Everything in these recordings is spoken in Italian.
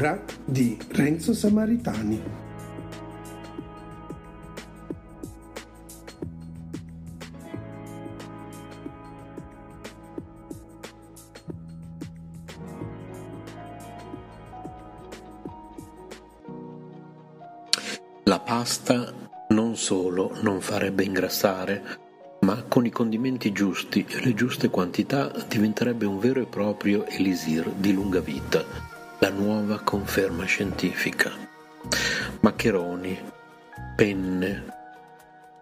cura di Renzo Samaritani. La pasta non solo non farebbe ingrassare, ma con i condimenti giusti e le giuste quantità diventerebbe un vero e proprio elisir di lunga vita, la nuova conferma scientifica. Maccheroni, penne,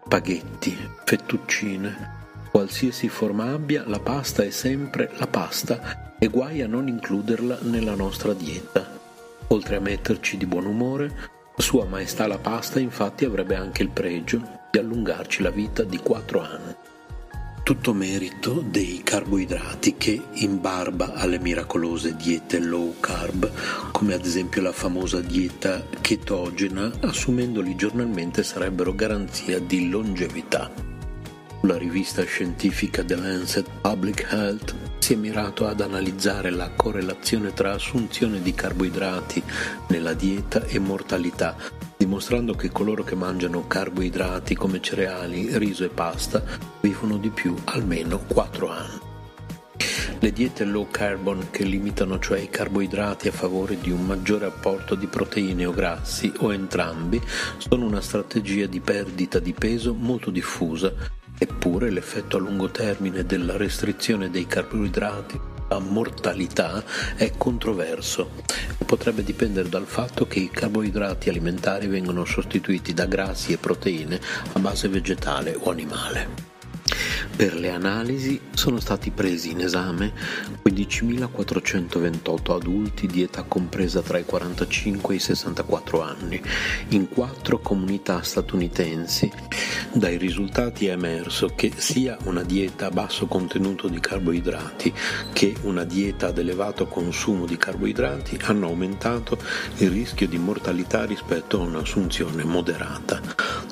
spaghetti, fettuccine, qualsiasi forma abbia, la pasta è sempre la pasta e guai a non includerla nella nostra dieta. Oltre a metterci di buon umore, sua Maestà la pasta infatti avrebbe anche il pregio di allungarci la vita di quattro anni. Tutto merito dei carboidrati che, in barba alle miracolose diete low carb, come ad esempio la famosa dieta chetogena, assumendoli giornalmente sarebbero garanzia di longevità. La rivista scientifica The Lancet Public Health si è mirato ad analizzare la correlazione tra assunzione di carboidrati nella dieta e mortalità, dimostrando che coloro che mangiano carboidrati come cereali, riso e pasta vivono di più almeno 4 anni. Le diete low carbon che limitano cioè i carboidrati a favore di un maggiore apporto di proteine o grassi o entrambi sono una strategia di perdita di peso molto diffusa Eppure l'effetto a lungo termine della restrizione dei carboidrati mortalità è controverso potrebbe dipendere dal fatto che i carboidrati alimentari vengono sostituiti da grassi e proteine a base vegetale o animale. Per le analisi sono stati presi in esame 15.428 adulti di età compresa tra i 45 e i 64 anni in quattro comunità statunitensi. Dai risultati è emerso che sia una dieta a basso contenuto di carboidrati che una dieta ad elevato consumo di carboidrati hanno aumentato il rischio di mortalità rispetto a un'assunzione moderata.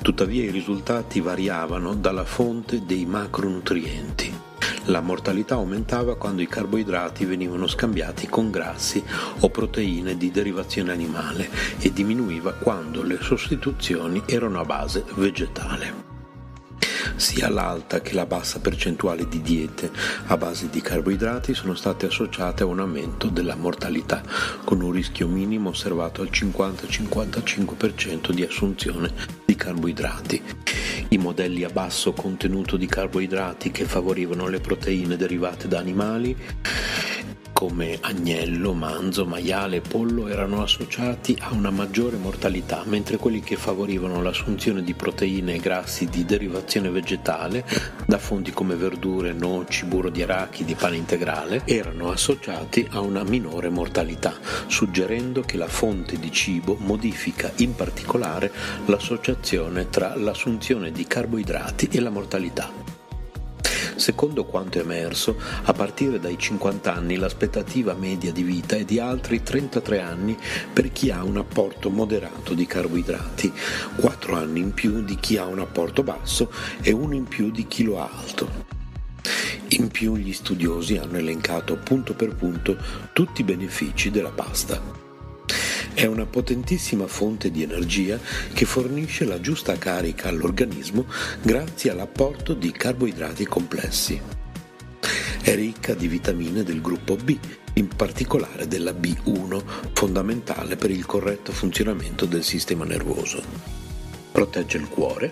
Tuttavia i risultati variavano dalla fonte dei macronutrienti. La mortalità aumentava quando i carboidrati venivano scambiati con grassi o proteine di derivazione animale e diminuiva quando le sostituzioni erano a base vegetale. Sia l'alta che la bassa percentuale di diete a base di carboidrati sono state associate a un aumento della mortalità, con un rischio minimo osservato al 50-55% di assunzione di carboidrati. I modelli a basso contenuto di carboidrati che favorivano le proteine derivate da animali come agnello, manzo, maiale e pollo erano associati a una maggiore mortalità, mentre quelli che favorivano l'assunzione di proteine e grassi di derivazione vegetale da fonti come verdure, noci, burro di arachidi, pane integrale erano associati a una minore mortalità, suggerendo che la fonte di cibo modifica in particolare l'associazione tra l'assunzione di carboidrati e la mortalità. Secondo quanto emerso, a partire dai 50 anni l'aspettativa media di vita è di altri 33 anni per chi ha un apporto moderato di carboidrati, 4 anni in più di chi ha un apporto basso e uno in più di chi lo ha alto. In più gli studiosi hanno elencato punto per punto tutti i benefici della pasta. È una potentissima fonte di energia che fornisce la giusta carica all'organismo grazie all'apporto di carboidrati complessi. È ricca di vitamine del gruppo B, in particolare della B1, fondamentale per il corretto funzionamento del sistema nervoso. Protegge il cuore,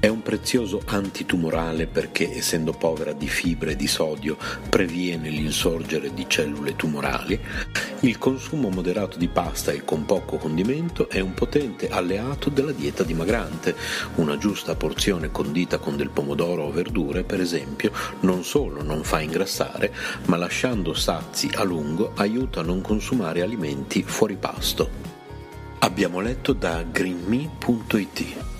è un prezioso antitumorale perché, essendo povera di fibre e di sodio, previene l'insorgere di cellule tumorali. Il consumo moderato di pasta e con poco condimento è un potente alleato della dieta dimagrante. Una giusta porzione condita con del pomodoro o verdure, per esempio, non solo non fa ingrassare, ma lasciando sazi a lungo aiuta a non consumare alimenti fuori pasto. Abbiamo letto da greenme.it.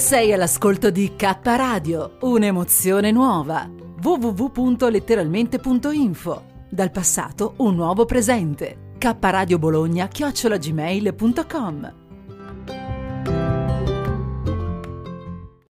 Sei all'ascolto di K Radio, un'emozione nuova. www.letteralmente.info. Dal passato un nuovo presente. K Radio Bologna chiocciolagmail.com